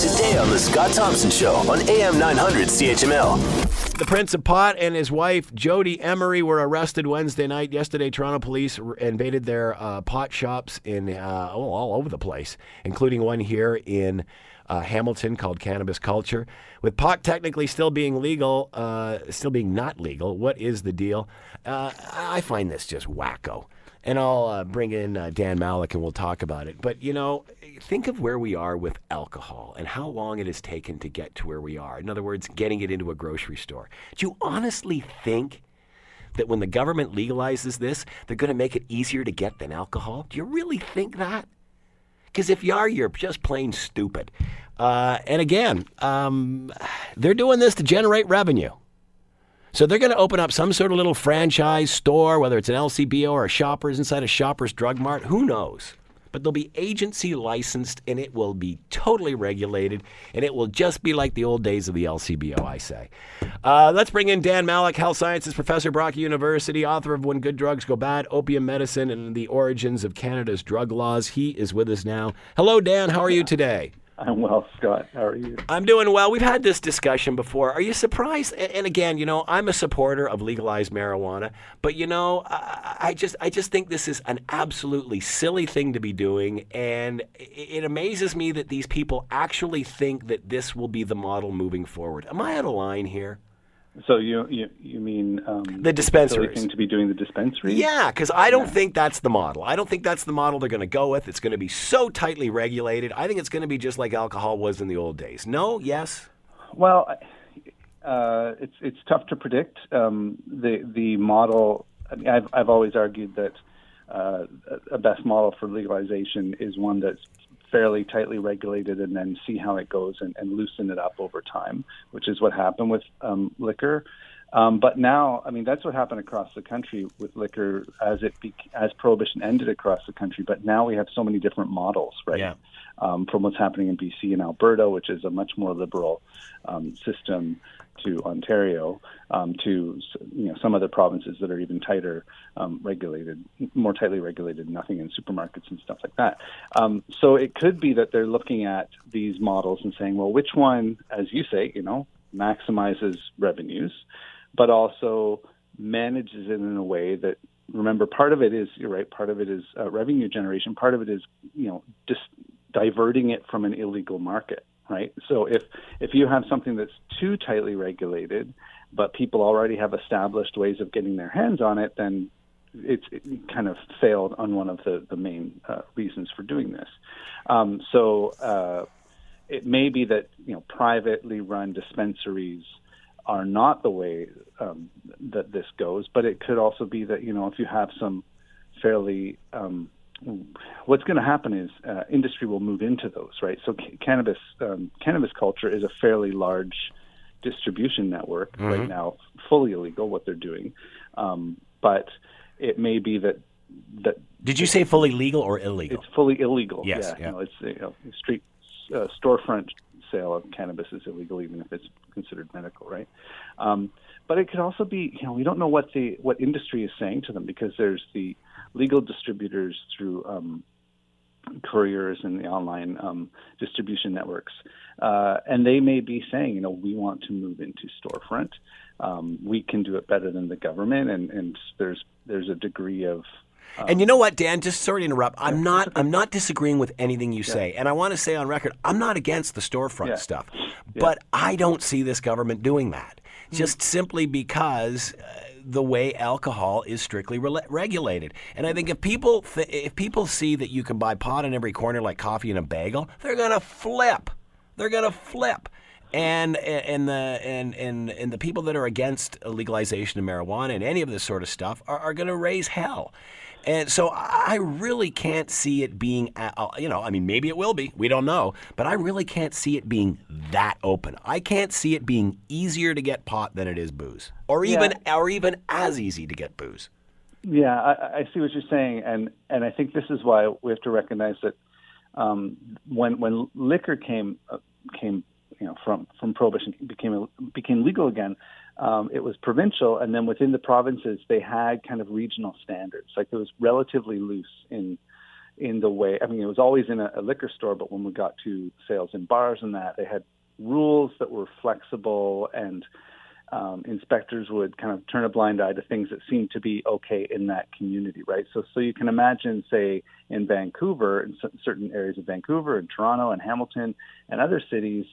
today on The Scott Thompson Show on AM 900 CHML. The Prince of Pot and his wife, Jodie Emery, were arrested Wednesday night. Yesterday, Toronto police invaded their uh, pot shops in uh, oh, all over the place, including one here in uh, Hamilton called Cannabis Culture. With pot technically still being legal, uh, still being not legal, what is the deal? Uh, I find this just wacko. And I'll uh, bring in uh, Dan Malleck and we'll talk about it. But, you know, think of where we are with alcohol and how long it has taken to get to where we are. In other words, getting it into a grocery store. Do you honestly think that when the government legalizes this, they're going to make it easier to get than alcohol? Do you really think that? Because if you are, you're just plain stupid. Uh, and again, um, they're doing this to generate revenue. So they're going to open up some sort of little franchise store, whether it's an LCBO or a Shoppers inside a Shoppers Drug Mart. Who knows? But they'll be agency licensed and it will be totally regulated and it will just be like the old days of the LCBO, I say. Uh, let's bring in Dan Malleck, health sciences professor, Brock University, author of When Good Drugs Go Bad, Opium Medicine, and the Origins of Canada's Drug Laws. He is with us now. Hello, Dan. How are you today? I'm well, Scott. How are you? I'm doing well. We've had this discussion before. Are you surprised? And again, you know, I'm a supporter of legalized marijuana, but you know, I just I just think this is an absolutely silly thing to be doing, and it amazes me that these people actually think that this will be the model moving forward. Am I out of line here? So you you you mean um, The dispensaries. thing to be doing the dispensary? Yeah, because I don't think that's the model. I don't think that's the model they're going to go with. It's going to be so tightly regulated. I think it's going to be just like alcohol was in the old days. No, yes. Well, uh, it's it's tough to predict. Um, the the model. I mean, I've I've always argued that uh, a best model for legalization is one that's fairly tightly regulated and then see how it goes and, and loosen it up over time, which is what happened with um, liquor. Um, but now, I mean, that's what happened across the country with liquor as it be, as prohibition ended across the country. But now we have so many different models, right? Yeah. Um, from what's happening in BC and Alberta, which is a much more liberal um, system, to Ontario, um, to you know some other provinces that are even tighter um, regulated, more tightly regulated, nothing in supermarkets and stuff like that. Um, so it could be that they're looking at these models and saying, well, which one, as you say, you know, maximizes revenues, but also manages it in a way that remember part of it is you're right part of it is uh, revenue generation part of it is you know just diverting it from an illegal market right? So if if you have something that's too tightly regulated but people already have established ways of getting their hands on it then it's it kind of failed on one of the the main uh, reasons for doing this. Um, so uh, it may be that you know privately run dispensaries are not the way um, that this goes, but it could also be that you know if you have some fairly um, what's going to happen is uh, industry will move into those, right? So ca- cannabis um, cannabis culture is a fairly large distribution network right now, fully illegal what they're doing, um, but it may be that that Did you say fully legal or illegal? it's fully illegal. Yes, yeah, yeah. You know, it's you know, street uh, storefront sale of cannabis is illegal, even if it's considered medical, right? Um, but it could also be, you know, we don't know what the what industry is saying to them because there's the legal distributors through um, couriers and the online um, distribution networks, uh, and they may be saying, you know, we want to move into storefront. Um, we can do it better than the government, and, and there's there's a degree of And you know what, Dan? Just sorry to interrupt. I'm not. I'm not disagreeing with anything you say, and I want to say on record, I'm not against the storefront Yeah. stuff, but I don't see this government doing that. Hmm. Just simply because uh, the way alcohol is strictly rela- regulated, and I think if people th- if people see that you can buy pot in every corner like coffee in a bagel, they're gonna flip. They're gonna flip. And and the and, and and the people that are against legalization of marijuana and any of this sort of stuff are, are going to raise hell. And so I really can't see it being, you know, I mean, maybe it will be. We don't know. But I really can't see it being that open. I can't see it being easier to get pot than it is booze, or even, or even as easy to get booze. Yeah, I, I see what you're saying, and and I think this is why we have to recognize that um, when when liquor came uh, came you know from from prohibition became became legal again, um, it was provincial, and then within the provinces they had kind of regional standards. Like it was relatively loose in in the way. I mean, it was always in a, a liquor store, but when we got to sales in bars and that, they had rules that were flexible and um, inspectors would kind of turn a blind eye to things that seemed to be okay in that community, right? So, so you can imagine, say, in Vancouver, in certain areas of Vancouver, and Toronto, and Hamilton, and other cities,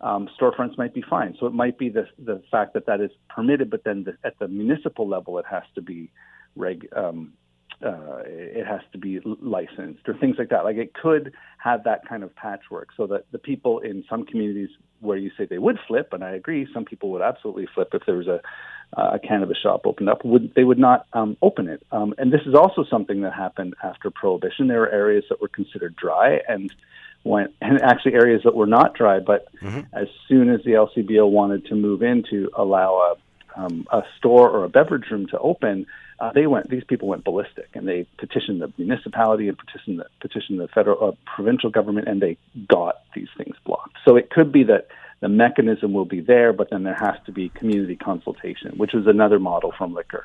um, storefronts might be fine. So it might be the the fact that that is permitted, but then the, at the municipal level, it has to be reg. Um, uh, it has to be licensed or things like that. Like it could have that kind of patchwork, so that the people in some communities where you say they would flip, and I agree, some people would absolutely flip if there was a a cannabis shop opened up, would they would not um, open it. Um, and this is also something that happened after prohibition. There were areas that were considered dry, and went and actually areas that were not dry. But mm-hmm. as soon as the LCBO wanted to move in to allow a, um, a store or a beverage room to open, uh, they went. These people went ballistic, and they petitioned the municipality and petitioned the petitioned the federal uh, provincial government, and they got these things blocked. So it could be that the mechanism will be there, but then there has to be community consultation, which was another model from liquor.